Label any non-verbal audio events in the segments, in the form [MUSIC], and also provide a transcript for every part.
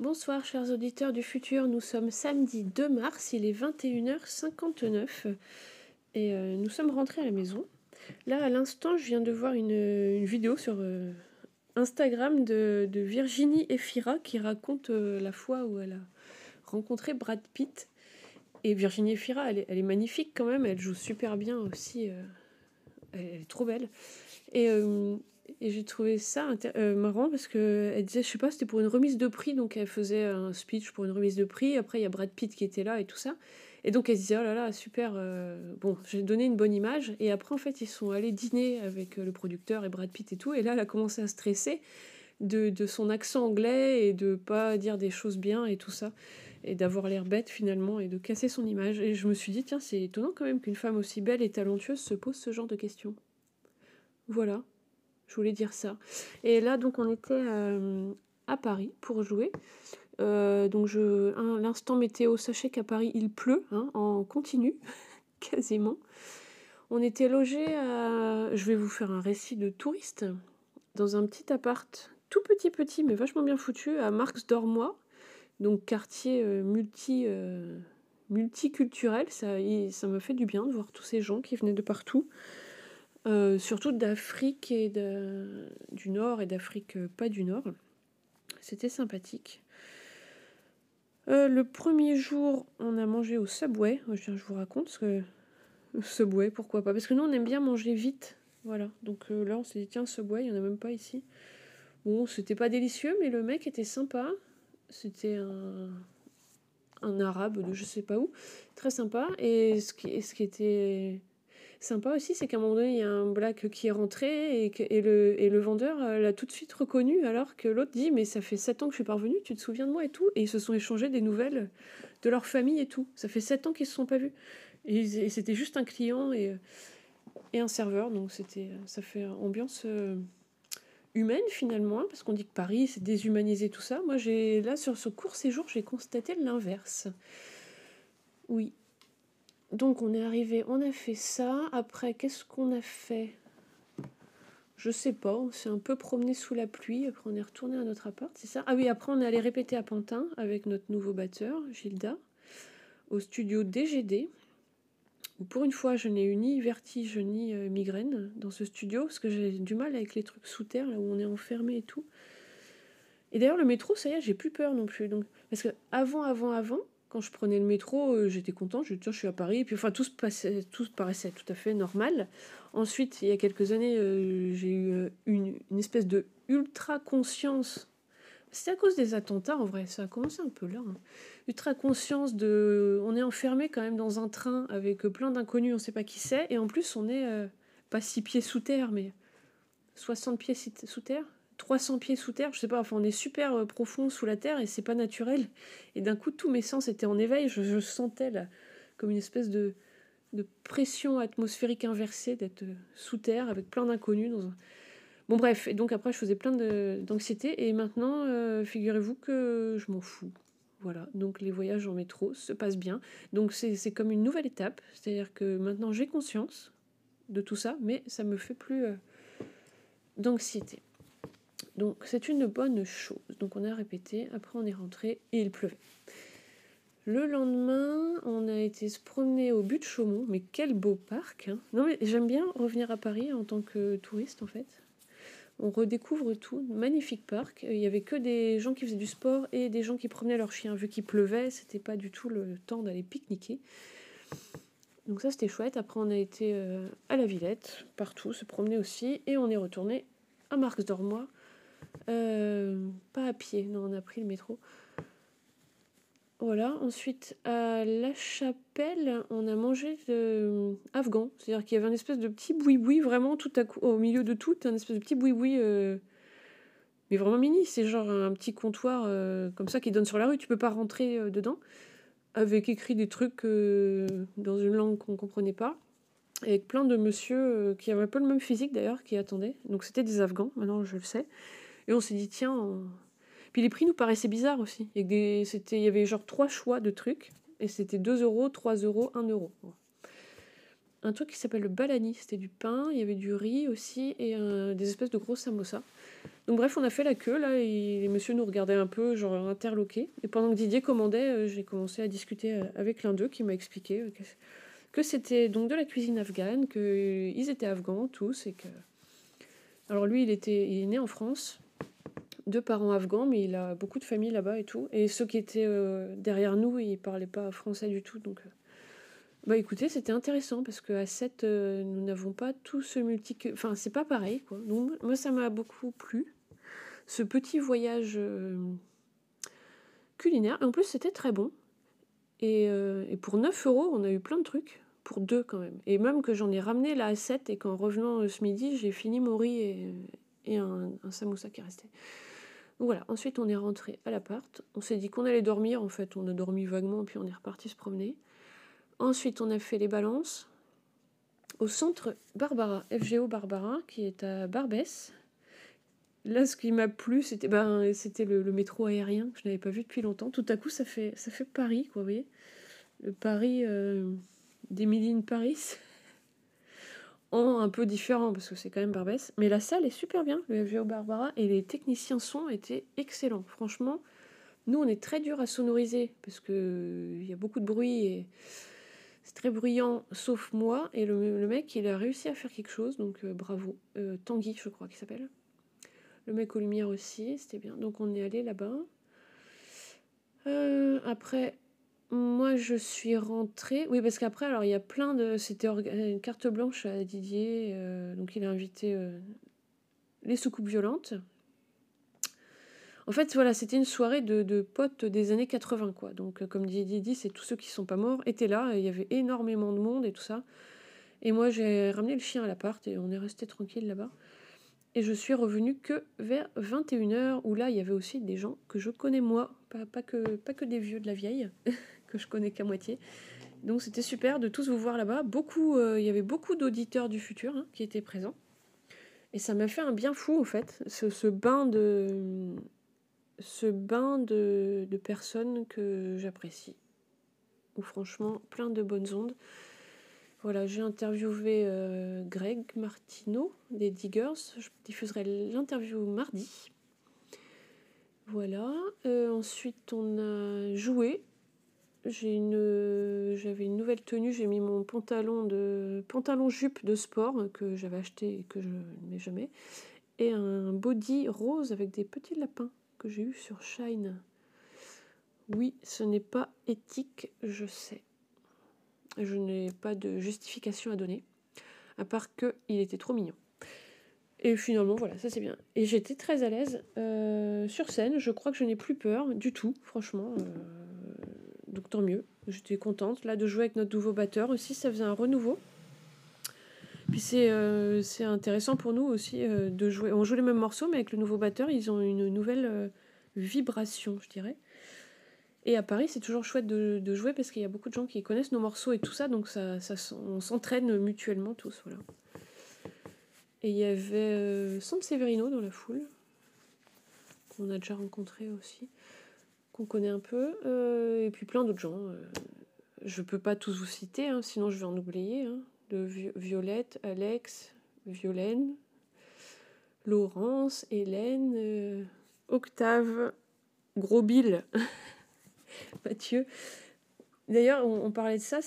Bonsoir chers auditeurs du futur, nous sommes samedi 2 mars, il est 21h59 et euh, nous sommes rentrés à la maison. Là à l'instant je viens de voir une, vidéo sur euh, Instagram de, Virginie Efira qui raconte euh, la fois où elle a rencontré Brad Pitt. Et Virginie Efira, elle est, magnifique quand même, elle joue super bien aussi, elle, est trop belle. Et j'ai trouvé ça euh, marrant parce qu'elle disait, je sais pas, c'était pour une remise de prix, donc elle faisait un speech pour une remise de prix. Après, il y a Brad Pitt qui était là et tout ça. Et donc elle disait, oh là là, super, euh, bon, j'ai donné une bonne image. Et après, en fait, ils sont allés dîner avec euh, le producteur et Brad Pitt et tout. Et là, elle a commencé à stresser de, de son accent anglais et de pas dire des choses bien et tout ça. Et d'avoir l'air bête finalement et de casser son image. Et je me suis dit, tiens, c'est étonnant quand même qu'une femme aussi belle et talentueuse se pose ce genre de questions. Voilà. Je voulais dire ça. Et là, donc, on était euh, à Paris pour jouer. Euh, donc, je, l'instant météo, sachez qu'à Paris, il pleut hein, en continu, [LAUGHS] quasiment. On était logé à. Je vais vous faire un récit de touriste. Dans un petit appart, tout petit, petit, mais vachement bien foutu, à Marx d'Ormois. Donc, quartier euh, multi. multiculturel, ça, ça me fait du bien de voir tous ces gens qui venaient de partout. Euh, surtout d'Afrique et du Nord et d'Afrique euh, pas du Nord. C'était sympathique. Euh, le premier jour, on a mangé au Subway. Je, vous raconte ce que [LAUGHS] Subway, pourquoi pas Parce que nous, on aime bien manger vite. Voilà. Donc là, on s'est dit, tiens, Subway, il n'y en a même pas ici. Bon, c'était pas délicieux, mais le mec était sympa. C'était un, un arabe de je sais pas où. Très sympa. Et ce qui était sympa aussi, c'est qu'à un moment donné, il y a un black qui est rentré et, et, le, et le vendeur euh, l'a tout de suite reconnu, alors que l'autre dit Mais ça fait 7 ans que je suis parvenu, tu te souviens de moi et tout? Et ils se sont échangés des nouvelles de leur famille et tout. Ça fait 7 ans qu'ils se sont pas vus. Et, c'était juste un client et, et un serveur, donc c'était ça fait ambiance euh, humaine finalement, hein, parce qu'on dit que Paris c'est déshumanisé tout ça. Moi, j'ai là sur ce court séjour, j'ai constaté l'inverse. Oui, donc on est arrivé, on a fait ça. Après, qu'est-ce qu'on a fait? Je sais pas, on s'est un peu promené sous la pluie. Après, on est retourné à notre appart, c'est ça? Ah oui, après, on est allé répéter à Pantin avec notre nouveau batteur, Gilda, au studio DGD. Pour une fois, je n'ai eu ni vertige ni euh, migraine dans ce studio, parce que j'ai du mal avec les trucs sous terre, là où on est enfermé et tout. Et d'ailleurs, le métro, ça y est, j'ai plus peur non plus. Donc, parce que avant, avant, avant, quand je prenais le métro, euh, j'étais content, je, je suis à Paris, et puis enfin tout se, passait, tout paraissait tout à fait normal. Ensuite, il y a quelques années, euh, j'ai eu euh, une, espèce de ultra conscience. C'était à cause des attentats en vrai, ça a commencé un peu là. Hein. Ultra conscience de. On est enfermé quand même dans un train avec plein d'inconnus, on ne sait pas qui c'est, et en plus on est pas six pieds sous terre, mais 60 pieds sous terre, 300 pieds sous terre, je sais pas, enfin on est super euh, profond sous la terre et c'est pas naturel. Et d'un coup, tous mes sens étaient en éveil, je, sentais là, comme une espèce de, pression atmosphérique inversée d'être euh, sous terre avec plein d'inconnus. Dans un... Bon bref, et donc après je faisais plein d'anxiété et maintenant, euh, figurez-vous que je m'en fous. Voilà, donc les voyages en métro se passent bien. Donc c'est comme une nouvelle étape, c'est-à-dire que maintenant j'ai conscience de tout ça, mais ça me fait plus d'anxiété. Donc c'est une bonne chose. Donc on a répété, après on est rentré et il pleuvait. Le lendemain, on a été se promener au but de Chaumont, mais quel beau parc. Hein. j'aime bien revenir à Paris en tant que touriste en fait. On redécouvre tout, magnifique parc. Il y avait que des gens qui faisaient du sport et des gens qui promenaient leurs chiens. Vu qu'il pleuvait, c'était pas du tout le temps d'aller pique-niquer. Donc ça c'était chouette. Après on a été euh, à la Villette, partout, se promener aussi, et on est retourné à Marx d'Ormois euh, pas à pied, non, on a pris le métro. Voilà, ensuite à La Chapelle, on a mangé de afghan, c'est-à-dire qu'il y avait un espèce de petit boui-boui vraiment tout à coup, au milieu de tout, un espèce de petit boui-boui, euh, mais vraiment mini, c'est genre un petit comptoir euh, comme ça qui donne sur la rue, tu peux pas rentrer dedans, avec écrit des trucs dans une langue qu'on comprenait pas, avec plein de monsieur qui avaient un peu le même physique d'ailleurs, qui attendaient, donc c'était des afghans, maintenant je le sais. Et on s'est dit, tiens. Puis les prix nous paraissaient bizarres aussi. Il y avait genre trois choix de trucs. Et c'était 2 euros, 3 euros, 1 euro. Un truc qui s'appelle le balani. C'était du pain, il y avait du riz aussi et des espèces de gros samosas. Donc bref, on a fait la queue là et les messieurs nous regardaient un peu, genre interloqués. Et pendant que Didier commandait, euh, j'ai commencé à discuter euh, avec l'un d'eux qui m'a expliqué euh, que, c'était donc de la cuisine afghane, qu'ils étaient afghans tous et que. Alors lui, il, était, il est né en France, deux parents afghans, mais il a beaucoup de familles là-bas et tout. Et ceux qui étaient derrière nous, ils parlaient pas français du tout. Donc, bah écoutez, c'était intéressant parce qu'à 7, nous n'avons pas tout ce multi. Enfin, c'est pas pareil quoi. Donc, moi, ça m'a beaucoup plu ce petit voyage euh, culinaire. Et en plus, c'était très bon. Euh, et, pour 9 euros, on a eu plein de trucs. Pour deux quand même. Et même que j'en ai ramené là à 7 et qu'en revenant euh, ce midi, j'ai fini mon riz et, et un, un, samoussa qui. Donc voilà, ensuite on est rentré à l'appart. On s'est dit qu'on allait dormir. En fait, on a dormi vaguement, puis on est reparti se promener. Ensuite, on a fait les balances au centre Barbara, FGO Barbara, qui est à Barbès, Là, ce qui m'a plu, c'était ben, c'était le, métro aérien que je n'avais pas vu depuis longtemps. Tout à coup, ça fait, ça fait Paris, quoi, vous voyez Le Paris euh, Paris. [LAUGHS] un peu différent, parce que c'est quand même Barbès. Mais la salle est super bien, le FGO Barbara, et les techniciens son étaient excellents. Franchement, nous, on est très dur à sonoriser, parce qu'il y a beaucoup de bruit et c'est très bruyant, sauf moi. Et le, mec, il a réussi à faire quelque chose, donc euh, bravo. Euh, Tanguy, je crois qu'il s'appelle. Le mec aux lumières aussi, c'était bien. Donc on est allé là-bas. Euh, après, moi je suis rentrée. Oui, parce qu'après, alors il y a plein de. C'était une carte blanche à Didier. Euh, donc il a invité euh, les soucoupes violentes. En fait, voilà, c'était une soirée de, potes des années 80, quoi. Donc, comme Didier dit, c'est tous ceux qui sont pas morts étaient là. Il y avait énormément de monde et tout ça. Et moi, j'ai ramené le chien à l'appart et on est resté tranquille là-bas. Et je suis revenue que vers 21h, où là, il y avait aussi des gens que je connais moi, pas, pas, que, pas que des vieux de la vieille, [LAUGHS] que je connais qu'à moitié. Donc c'était super de tous vous voir là-bas. Beaucoup, euh, il y avait beaucoup d'auditeurs du futur hein, qui étaient présents. Et ça m'a fait un bien fou, en fait, ce, bain de ce bain de personnes que j'apprécie. Ou franchement, plein de bonnes ondes. Voilà, j'ai interviewé euh, Greg Martineau des Diggers. Je diffuserai l'interview mardi. Voilà. Euh, ensuite, on a joué. J'ai une, j'avais une nouvelle tenue. J'ai mis mon pantalon de pantalon jupe de sport que j'avais acheté et que je ne mets jamais, et un body rose avec des petits lapins que j'ai eu sur Shine. Oui, ce n'est pas éthique, je sais. Je n'ai pas de justification à donner, à part qu'il était trop mignon. Et finalement, voilà, ça c'est bien. Et j'étais très à l'aise euh, sur scène. Je crois que je n'ai plus peur du tout, franchement. Euh, donc tant mieux. J'étais contente là de jouer avec notre nouveau batteur aussi. Ça faisait un renouveau. Puis c'est euh, intéressant pour nous aussi de jouer. On joue les mêmes morceaux, mais avec le nouveau batteur, ils ont une nouvelle vibration, je dirais. Et à Paris, c'est toujours chouette de, jouer parce qu'il y a beaucoup de gens qui connaissent nos morceaux et tout ça, donc ça, ça on s'entraîne mutuellement tous. Voilà. Et il y avait euh, Severino dans la foule, qu'on a déjà rencontré aussi, qu'on connaît un peu, euh, et puis plein d'autres gens. Euh, je peux pas tous vous citer, hein, sinon je vais en oublier. Hein, de Violette, Alex, Violaine, Laurence, Hélène, euh, Octave, Gros Bill. [LAUGHS] Mathieu. D'ailleurs, on, parlait de ça,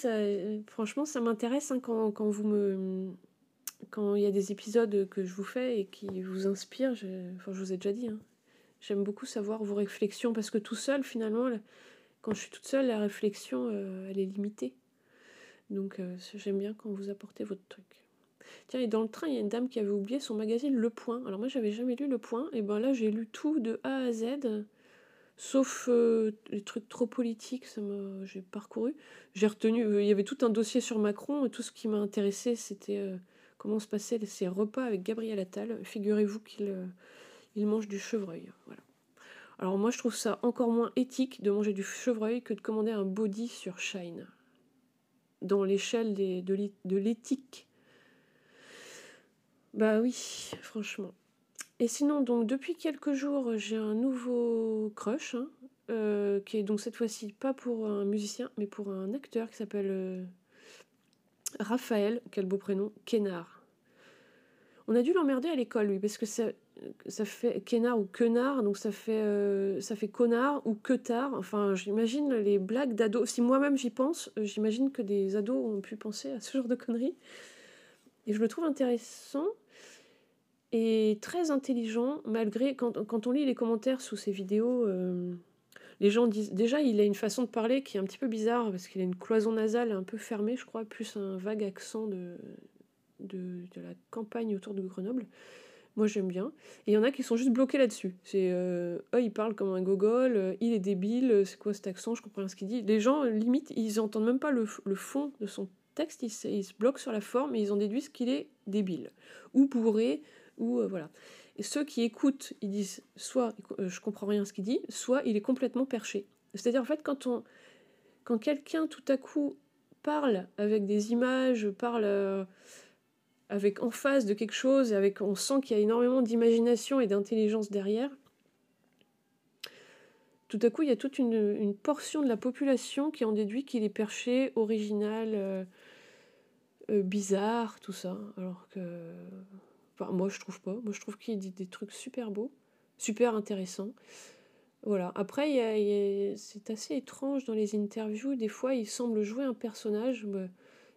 franchement, ça m'intéresse hein, quand, quand, vous me. Quand il y a des épisodes que je vous fais et qui vous inspirent, je, enfin, je vous ai déjà dit. J'aime beaucoup savoir vos réflexions parce que tout seul, finalement, quand je suis toute seule, la réflexion, euh, elle est limitée. Donc, euh, j'aime bien quand vous apportez votre truc. Tiens, et dans le train, il y a une dame qui avait oublié son magazine Le Point. Alors, moi, j'avais jamais lu Le Point, et ben là, j'ai lu tout de A à Z Sauf euh, les trucs trop politiques, ça m'a, j'ai parcouru. J'ai retenu, il y avait tout un dossier sur Macron, et tout ce qui m'a intéressé, c'était comment se passaient ces repas avec Gabriel Attal. Figurez-vous qu'il il mange du chevreuil. Voilà. Alors moi, je trouve ça encore moins éthique de manger du chevreuil que de commander un body sur Shine. Dans l'échelle de l'éthique. Bah oui, franchement. Et sinon, donc depuis quelques jours, j'ai un nouveau crush, hein, euh, qui est donc cette fois-ci pas pour un musicien, mais pour un acteur qui s'appelle euh, Raphaël, quel beau prénom, Kénard. On a dû l'emmerder à l'école, lui, parce que ça fait Kénard ou Quenard, donc ça fait, euh, ça fait connard ou que tard. Enfin, j'imagine les blagues d'ados. Si moi-même j'y pense, euh, j'imagine que des ados ont pu penser à ce genre de conneries. Et je le trouve intéressant et très intelligent, malgré quand, quand on lit les commentaires sous ces vidéos. Euh, les gens disent déjà il a une façon de parler qui est un petit peu bizarre parce qu'il a une cloison nasale un peu fermée, je crois, plus un vague accent de, de, de la campagne autour de Grenoble. Moi, j'aime bien. Et il y en a qui sont juste bloqués là-dessus. C'est, euh, oh, il parle comme un gogol, euh, il est débile, euh, c'est quoi cet accent, je comprends rien ce qu'il dit. Les gens, limite, ils entendent même pas le, le fond de son texte, ils, se bloquent sur la forme et ils en déduisent qu'il est débile, ou bourré, ou voilà. Et ceux qui écoutent, ils disent soit je comprends rien ce qu'il dit, soit il est complètement perché. C'est-à-dire, en fait, quand, quand quelqu'un tout à coup parle avec des images, parle avec en face de quelque chose, avec, on sent qu'il y a énormément d'imagination et d'intelligence derrière, tout à coup, il y a toute une, portion de la population qui en déduit qu'il est perché, original, euh, euh, bizarre, tout ça. Alors que. Moi, je trouve pas. Moi, je trouve qu'il dit des trucs super beaux, super intéressants. Voilà. Après, c'est assez étrange dans les interviews. Des fois, il semble jouer un personnage bah,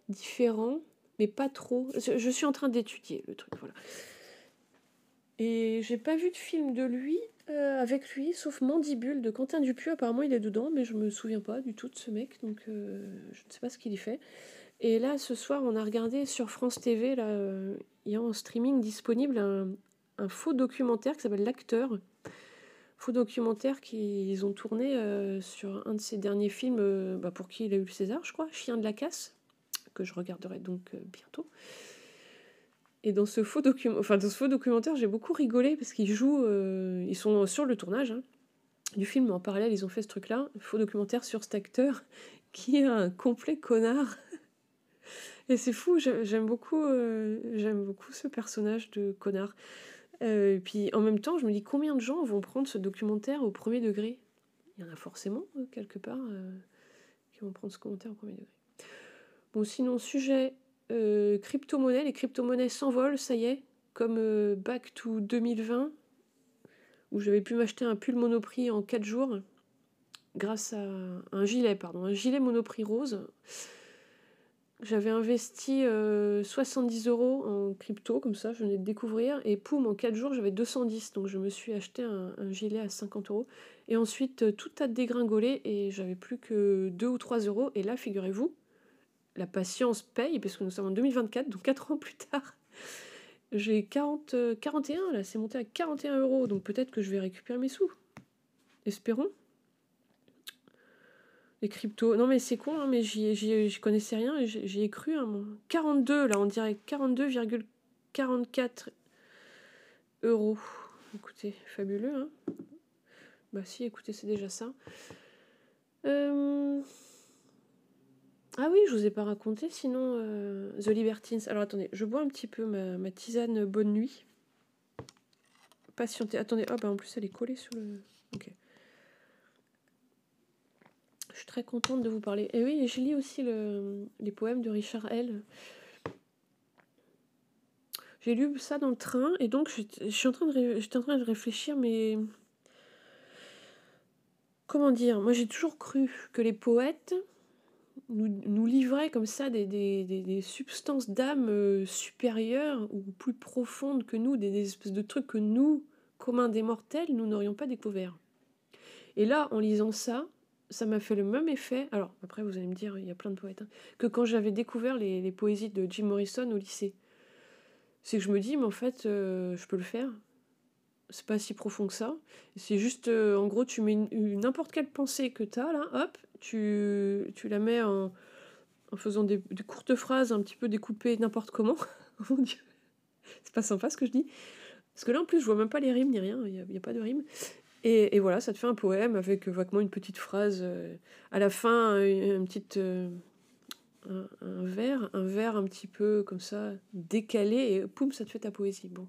différent mais pas trop. Je, suis en train d'étudier le truc, voilà. Et j'ai pas vu de film de lui, euh, avec lui, sauf Mandibule de Quentin Dupieux. Apparemment, il est dedans, mais je me souviens pas du tout de ce mec, donc euh, je ne sais pas ce qu'il y fait. Et là, ce soir, on a regardé sur France TV, euh, il y a en streaming disponible un, faux documentaire qui s'appelle L'acteur. Faux documentaire qu'ils ont tourné sur un de ses derniers films, bah, pour qui il a eu le César, je crois, Chien de la casse que je regarderai donc euh, bientôt. Et dans ce faux, enfin, dans ce faux documentaire, j'ai beaucoup rigolé parce qu'ils jouent, euh, ils sont sur le tournage hein, du film, en parallèle, ils ont fait ce truc-là, faux documentaire sur cet acteur [LAUGHS] qui est un complet connard. [LAUGHS] Et c'est fou, j'aime beaucoup, euh, j'aime beaucoup ce personnage de connard. et puis en même temps, je me dis combien de gens vont prendre ce documentaire au premier degré? Il y en a forcément quelque part qui vont prendre ce commentaire au premier degré. Sinon, sujet euh, crypto-monnaie. Les crypto-monnaies s'envolent, ça y est, comme euh, Back to 2020, où j'avais pu m'acheter un pull Monoprix en 4 jours, grâce à un gilet, pardon, un gilet Monoprix rose. J'avais investi 70 euh, euros en crypto, comme ça, je venais de découvrir, et poum, en 4 jours, j'avais 210, donc je me suis acheté un, un, gilet à 50 euros. Et ensuite, tout a dégringolé, et j'avais plus que 2 ou 3 euros, et là, figurez-vous, la patience paye, parce que nous sommes en 2024, donc 4 ans plus tard. J'ai 40, 41, euh, là, c'est monté à 41 euros, donc peut-être que je vais récupérer mes sous. Espérons. Les cryptos. Non, mais c'est con, hein, mais j'y connaissais rien et j'y ai cru. Hein, 42, là, on dirait 42,44 euros. Écoutez, fabuleux, hein. Bah, si, écoutez, c'est déjà ça. Euh. Ah oui, je vous ai pas raconté, sinon euh, The Libertines. Alors attendez, je bois un petit peu ma, tisane bonne nuit. Patientez. Attendez, ah bah en plus elle est collée sur le. Ok. Je suis très contente de vous parler. Et oui, je lis aussi le, les poèmes de Richard L. J'ai lu ça dans le train et donc je, j'étais en train de réfléchir, mais comment dire? Moi j'ai toujours cru que les poètes nous, nous comme ça des, des, des, substances d'âme euh, supérieures ou plus profondes que nous, des, espèces de trucs que nous, communs des mortels, nous n'aurions pas découvert. Et là, en lisant ça, ça m'a fait le même effet. Alors, après, vous allez me dire, il y a plein de poètes, hein, que quand j'avais découvert les, les, poésies de Jim Morrison au lycée. C'est que je me dis, mais en fait, euh, je peux le faire. C'est pas si profond que ça. C'est juste, euh, en gros, tu mets n'importe quelle pensée que tu as, là, hop, tu, tu la mets en, en faisant des, courtes phrases un petit peu découpées n'importe comment. [LAUGHS] Mon Dieu, c'est pas sympa ce que je dis. Parce que là, en plus, je vois même pas les rimes ni rien, il n'y a, pas de rimes. Et, et, voilà, ça te fait un poème avec vaguement une petite phrase. Euh, à la fin, une, petite. Euh, un, un, vers, un vers un petit peu comme ça, décalé, et poum, ça te fait ta poésie. Bon.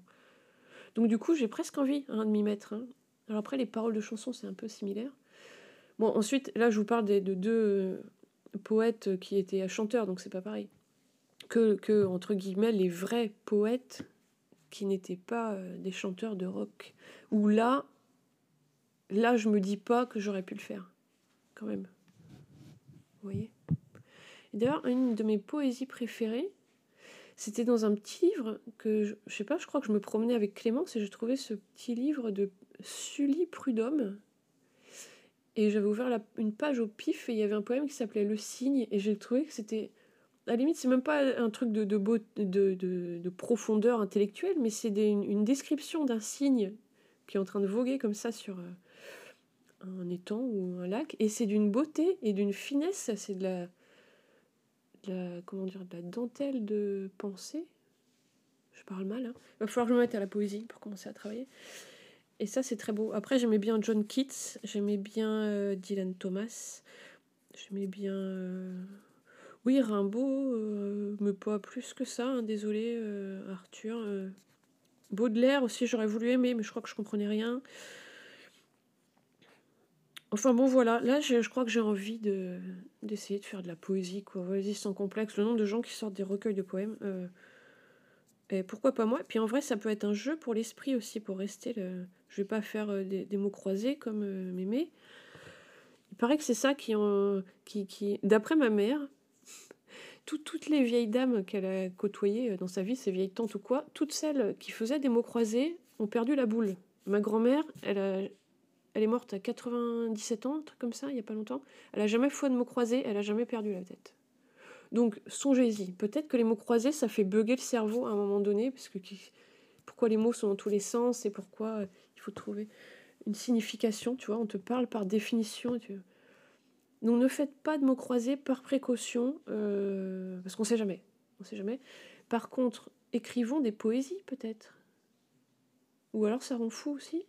Donc du coup, j'ai presque envie hein, de m'y mettre. Hein. Alors après, les paroles de chansons, c'est un peu similaire. Ensuite, là, je vous parle de, deux euh, poètes qui étaient chanteurs, donc c'est pas pareil. Que, entre guillemets, les vrais poètes qui n'étaient pas euh, des chanteurs de rock. Où là, là, je me dis pas que j'aurais pu le faire, quand même. Vous voyez? D'ailleurs, une de mes poésies préférées, c'était dans un petit livre que, je, je sais pas, je crois que je me promenais avec Clémence et j'ai trouvé ce petit livre de Sully Prudhomme. Et j'avais ouvert une page au pif et il y avait un poème qui s'appelait Le Cygne et j'ai trouvé que c'était à la limite, c'est même pas un truc de, de, de, de profondeur intellectuelle, mais c'est une, description d'un cygne qui est en train de voguer comme ça sur euh, un étang ou un lac. Et c'est d'une beauté et d'une finesse. C'est de la, comment dire, de la dentelle de pensée. Je parle mal. Hein. Il va falloir que je me mette à la poésie pour commencer à travailler. Et ça, c'est très beau. Après, j'aimais bien John Keats, j'aimais bien euh, Dylan Thomas, j'aimais bien. Euh, oui, Rimbaud, euh, mais pas plus que ça, hein, désolé, Arthur. Baudelaire aussi, j'aurais voulu aimer, mais je crois que je comprenais rien. Enfin bon, voilà, là je, crois que j'ai envie de, d'essayer de faire de la poésie, quoi. Vas-y, sans complexe. Le nombre de gens qui sortent des recueils de poèmes. Et pourquoi pas moi? Puis en vrai, ça peut être un jeu pour l'esprit aussi, pour rester. Le... Je vais pas faire des, mots croisés comme Mémé. Il paraît que c'est ça qui, en, qui, qui... D'après ma mère, toutes les vieilles dames qu'elle a côtoyées euh, dans sa vie, ses vieilles tantes ou quoi, toutes celles qui faisaient des mots croisés ont perdu la boule. Ma grand-mère, elle, elle est morte à 97 ans, un truc comme ça, il n'y a pas longtemps. Elle a jamais fait de mots croisés, elle a jamais perdu la tête. Donc songez-y, peut-être que les mots croisés, ça fait bugger le cerveau à un moment donné, parce que pourquoi les mots sont dans tous les sens et pourquoi euh, il faut trouver une signification, tu vois, on te parle par définition. Donc ne faites pas de mots croisés par précaution, euh, parce qu'on sait jamais. On sait jamais. Par contre, écrivons des poésies peut-être. Ou alors ça rend fou aussi.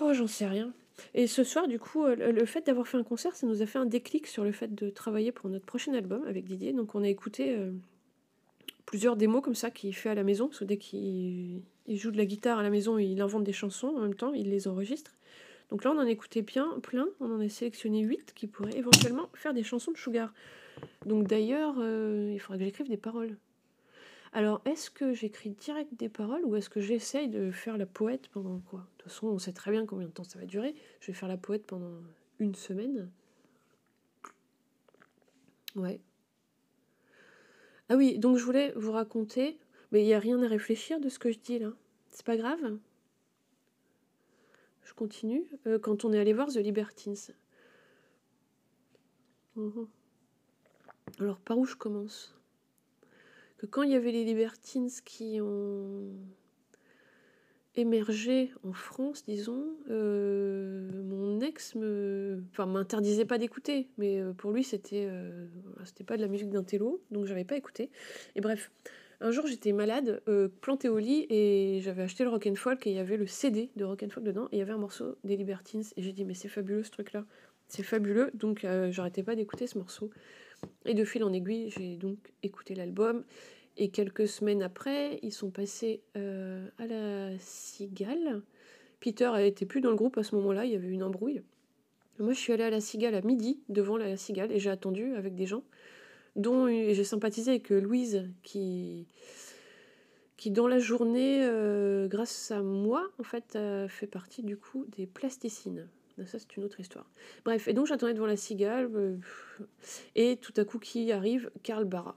Oh, j'en sais rien. Et ce soir, du coup, euh, le fait d'avoir fait un concert, ça nous a fait un déclic sur le fait de travailler pour notre prochain album avec Didier. Donc on a écouté euh, plusieurs démos comme ça qu'il fait à la maison. Parce que dès qu'il joue de la guitare à la maison, il invente des chansons en même temps, il les enregistre. Donc là, on en a écouté bien, plein. On en a sélectionné 8 qui pourraient éventuellement faire des chansons de Sugar. Donc d'ailleurs, euh, il faudrait que j'écrive des paroles. Alors, est-ce que j'écris direct des paroles ou est-ce que j'essaye de faire la poète pendant quoi? De toute façon, on sait très bien combien de temps ça va durer. Je vais faire la poète pendant une semaine. Ouais. Ah oui, donc je voulais vous raconter, mais il n'y a rien à réfléchir de ce que je dis là. C'est pas grave? Je continue. Euh, quand on est allé voir The Libertines. Mhm. Alors, par où je commence? Quand il y avait les Libertines qui ont émergé en France, disons, euh, mon ex me, enfin, m'interdisait pas d'écouter, mais euh, pour lui c'était, c'était pas de la musique d'un télo, donc j'avais pas écouté. Et bref, un jour, j'étais malade, euh, plantée au lit, et j'avais acheté le rock and folk, et il y avait le CD de rock and folk dedans, et il y avait un morceau des Libertines, et j'ai dit, mais c'est fabuleux ce truc-là, c'est fabuleux, donc euh, j'arrêtais pas d'écouter ce morceau. Et de fil en aiguille, j'ai donc écouté l'album, et quelques semaines après, ils sont passés euh, à la Cigale. Peter était plus dans le groupe à ce moment-là, il y avait une embrouille. Moi, je suis allée à la Cigale à midi, devant la Cigale, et j'ai attendu avec des gens dont j'ai sympathisé avec euh, Louise, qui, qui dans la journée, euh, grâce à moi, en fait, fait partie du coup des plasticines. Ça, c'est une autre histoire. Bref, et donc j'attendais devant la cigale, euh, et tout à coup, qui arrive? Karl Barra.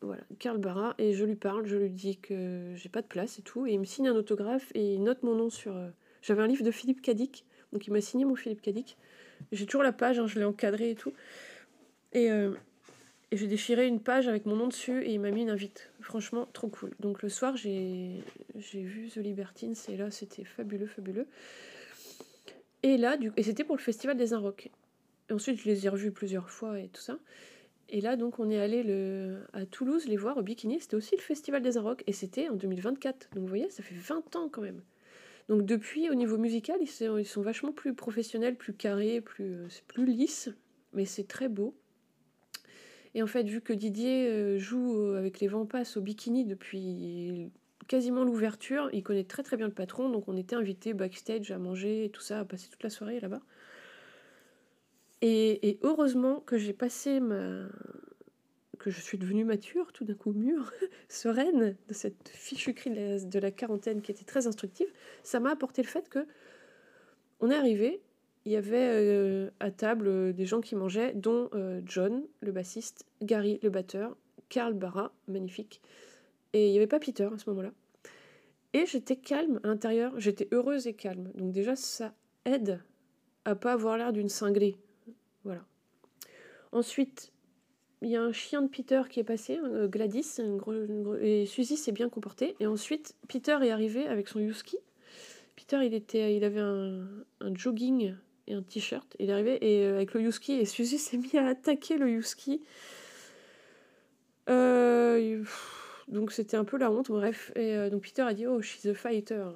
Voilà, Karl Barra, et je lui parle, je lui dis que j'ai pas de place et tout, et il me signe un autographe et il note mon nom sur. J'avais un livre de Philippe Cadic, donc il m'a signé mon Philippe Cadic. J'ai toujours la page, hein, je l'ai encadré et tout. Et, et j'ai déchiré une page avec mon nom dessus et il m'a mis une invite. Franchement, trop cool. Donc le soir, j'ai vu The Libertines et là, c'était fabuleux, fabuleux. Et là, et c'était pour le Festival des Inrocks. Ensuite, je les ai revus plusieurs fois et tout ça. Et là, donc, on est allé le, à Toulouse les voir au Bikini. C'était aussi le Festival des Inrocks et c'était en 2024. Donc vous voyez, ça fait 20 ans quand même. Donc depuis, au niveau musical, ils sont, vachement plus professionnels, plus carrés, plus, c'est plus lisse, mais c'est très beau. Et en fait, vu que Didier euh, joue euh, avec les passe au bikini depuis quasiment l'ouverture, il connaît très très bien le patron, donc on était invités backstage à manger et tout ça, à passer toute la soirée là-bas. Et, heureusement que j'ai passé ma, que je suis devenue mature, tout d'un coup mûre, [LAUGHS] sereine de cette fichue crise de la, quarantaine qui était très instructive, ça m'a apporté le fait que on est arrivé, il y avait euh, à table euh, des gens qui mangeaient, dont euh, John, le bassiste, Gary, le batteur, Carl Barra, magnifique, et il n'y avait pas Peter à ce moment-là. Et j'étais calme à l'intérieur, j'étais heureuse et calme. Donc déjà, ça aide à pas avoir l'air d'une cinglée. Voilà. Ensuite, il y a un chien de Peter qui est passé, euh, Gladys, et Suzy s'est bien comportée. Et ensuite, Peter est arrivé avec son Yuski. Peter, il, était, il avait un, jogging et un t-shirt. Il est arrivé et, euh, avec le Yuski et Suzy s'est mis à attaquer le Yuski. Euh, donc c'était un peu la honte, bref. Et donc Peter a dit Oh, she's a fighter.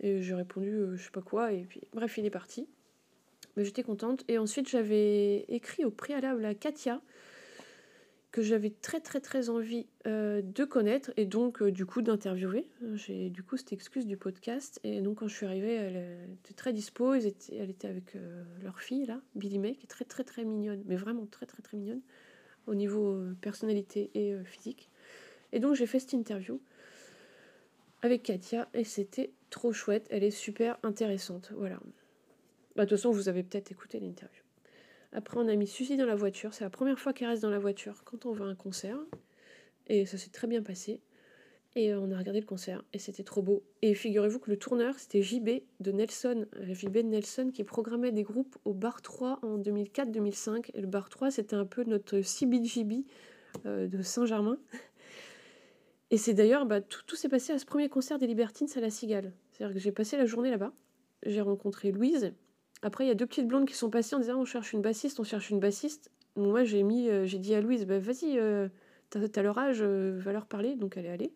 Et j'ai répondu Je sais pas quoi. Et puis, bref, il est parti. Mais j'étais contente. Et ensuite, j'avais écrit au préalable à Katia que j'avais très très très envie euh, de connaître et donc euh, du coup d'interviewer. J'ai du coup cette excuse du podcast et donc quand je suis arrivée, elle était très dispo, elle était, elle était avec euh, leur fille là, Billy May, qui est très très très mignonne, mais vraiment très très très mignonne au niveau personnalité et physique. Et donc j'ai fait cette interview avec Katia et c'était trop chouette, elle est super intéressante. Voilà. Bah, de toute façon, vous avez peut-être écouté l'interview. Après, on a mis Suzy dans la voiture. C'est la première fois qu'elle reste dans la voiture quand on va à un concert. Et ça s'est très bien passé. Et euh, on a regardé le concert et c'était trop beau. Et figurez-vous que le tourneur, c'était JB de Nelson, euh, JB de Nelson qui programmait des groupes au Bar 3 en 2004-2005. Et le Bar 3, c'était un peu notre CBGB euh, de Saint-Germain. Et c'est d'ailleurs, bah, tout, s'est passé à ce premier concert des Libertines à la Cigale. C'est-à-dire que j'ai passé la journée là-bas. J'ai rencontré Louise, après, il y a deux petites blondes qui sont passées en disant on cherche une bassiste, on cherche une bassiste. moi, j'ai mis, euh, j'ai dit à Louise, bah, vas-y, euh, t'as, leur âge, euh, va leur parler. Donc elle est allée.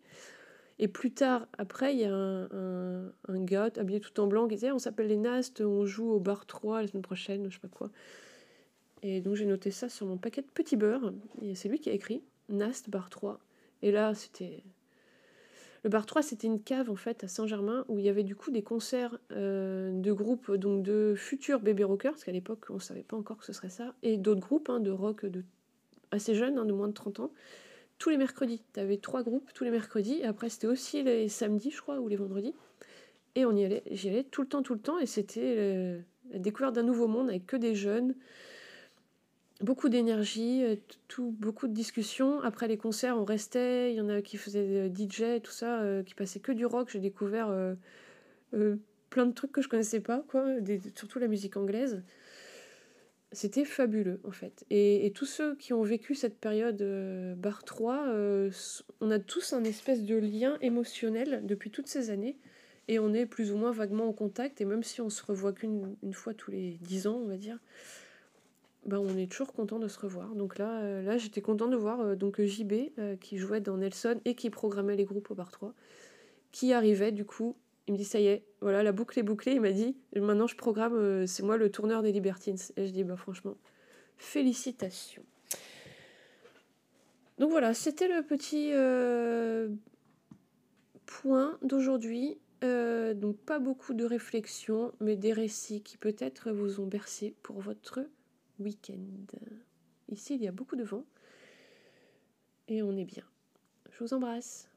Et plus tard, après, il y a un, gars habillé tout en blanc qui disait on s'appelle les Nast, on joue au bar 3 la semaine prochaine, je sais pas quoi. Et donc j'ai noté ça sur mon paquet de petits beurre. Et c'est lui qui a écrit Nast bar 3. Et là, c'était le bar 3, c'était une cave en fait à Saint-Germain où il y avait du coup des concerts euh, de groupes, donc de futurs bébés rockers, parce qu'à l'époque on ne savait pas encore que ce serait ça, et d'autres groupes hein, de rock assez jeunes, hein, de moins de 30 ans, tous les mercredis. Tu avais trois groupes tous les mercredis, et après c'était aussi les samedis, je crois, ou les vendredis. Et on y allait, j'y allais tout le temps, tout le temps, et c'était la découverte d'un nouveau monde avec que des jeunes beaucoup d'énergie, euh, tout, beaucoup de discussions. Après les concerts, on restait. Il y en a qui faisaient DJ et tout ça, euh, qui passaient que du rock. J'ai découvert euh, plein de trucs que je connaissais pas, quoi, surtout la musique anglaise. C'était fabuleux en fait. Et, tous ceux qui ont vécu cette période bar 3, on a tous un espèce de lien émotionnel depuis toutes ces années. Et on est plus ou moins vaguement en contact. Et même si on se revoit qu'une fois tous les dix ans, on va dire, bah, on est toujours content de se revoir. Donc là, euh, là j'étais content de voir euh, donc JB euh, qui jouait dans Nelson et qui programmait les groupes au bar 3, qui arrivait du coup. Il me dit ça y est, voilà la boucle est bouclée. Il m'a dit maintenant je programme, c'est moi le tourneur des Libertines. Et je dis bah franchement, félicitations. Donc voilà, c'était le petit point d'aujourd'hui. donc pas beaucoup de réflexions, mais des récits qui peut-être vous ont bercé pour votre week-end. Ici, il y a beaucoup de vent et on est bien. Je vous embrasse.